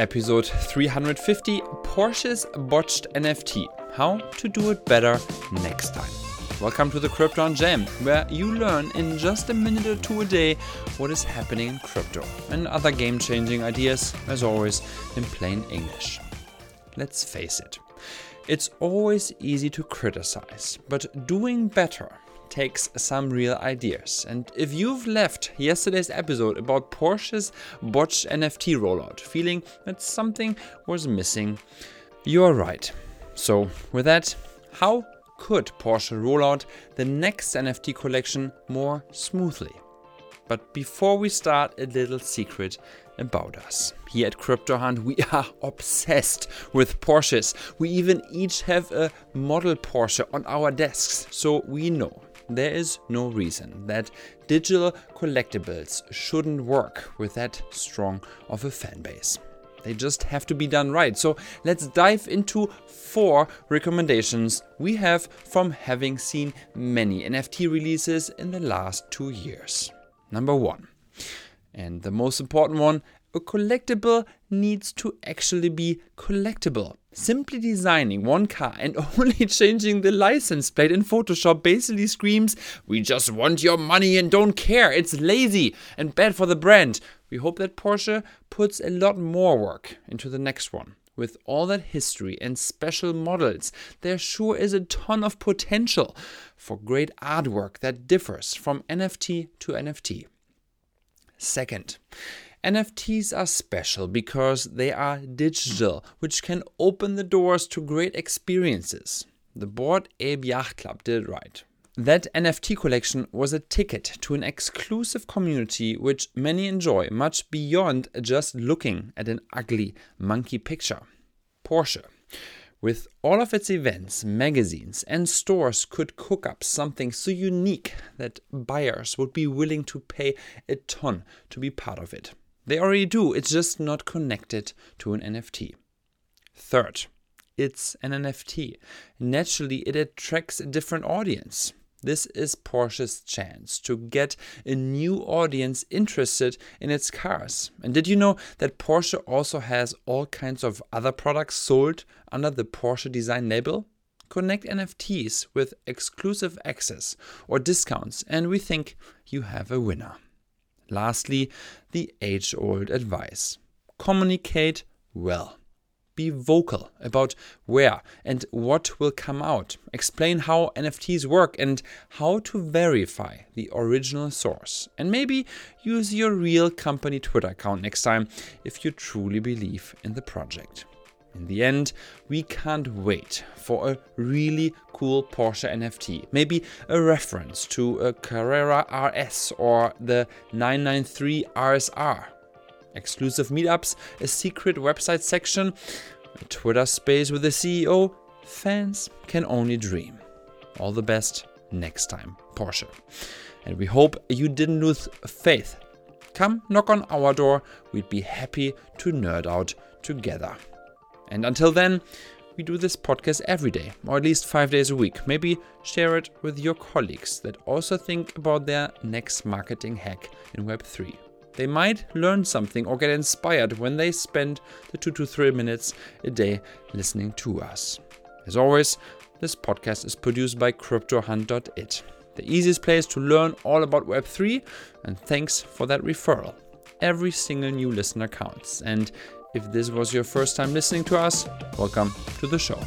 Episode 350 Porsche's Botched NFT How to Do It Better Next Time. Welcome to the Crypto Jam, where you learn in just a minute or two a day what is happening in crypto and other game changing ideas, as always, in plain English. Let's face it, it's always easy to criticize, but doing better takes some real ideas. And if you've left yesterday's episode about Porsche's botched NFT rollout feeling that something was missing, you're right. So, with that, how could Porsche roll out the next NFT collection more smoothly? But before we start, a little secret about us. Here at Crypto Hunt, we are obsessed with Porsches. We even each have a model Porsche on our desks, so we know there is no reason that digital collectibles shouldn't work with that strong of a fan base. They just have to be done right. So let's dive into four recommendations we have from having seen many NFT releases in the last two years. Number one, and the most important one, a collectible needs to actually be collectible. Simply designing one car and only changing the license plate in Photoshop basically screams, We just want your money and don't care. It's lazy and bad for the brand. We hope that Porsche puts a lot more work into the next one. With all that history and special models, there sure is a ton of potential for great artwork that differs from NFT to NFT. Second, NFTs are special because they are digital, which can open the doors to great experiences. The Bored Ape Yacht Club did it right. That NFT collection was a ticket to an exclusive community which many enjoy much beyond just looking at an ugly monkey picture. Porsche. With all of its events, magazines, and stores could cook up something so unique that buyers would be willing to pay a ton to be part of it. They already do, it's just not connected to an NFT. Third, it's an NFT. Naturally, it attracts a different audience. This is Porsche's chance to get a new audience interested in its cars. And did you know that Porsche also has all kinds of other products sold under the Porsche design label? Connect NFTs with exclusive access or discounts, and we think you have a winner. Lastly, the age old advice communicate well. Be vocal about where and what will come out. Explain how NFTs work and how to verify the original source. And maybe use your real company Twitter account next time if you truly believe in the project. In the end, we can't wait for a really cool Porsche NFT. Maybe a reference to a Carrera RS or the 993 RSR. Exclusive meetups, a secret website section, a Twitter space with the CEO. Fans can only dream. All the best next time, Porsche. And we hope you didn't lose faith. Come knock on our door, we'd be happy to nerd out together. And until then, we do this podcast every day, or at least five days a week. Maybe share it with your colleagues that also think about their next marketing hack in Web3. They might learn something or get inspired when they spend the two to three minutes a day listening to us. As always, this podcast is produced by CryptoHunt.it, the easiest place to learn all about Web3, and thanks for that referral. Every single new listener counts, and if this was your first time listening to us, welcome to the show.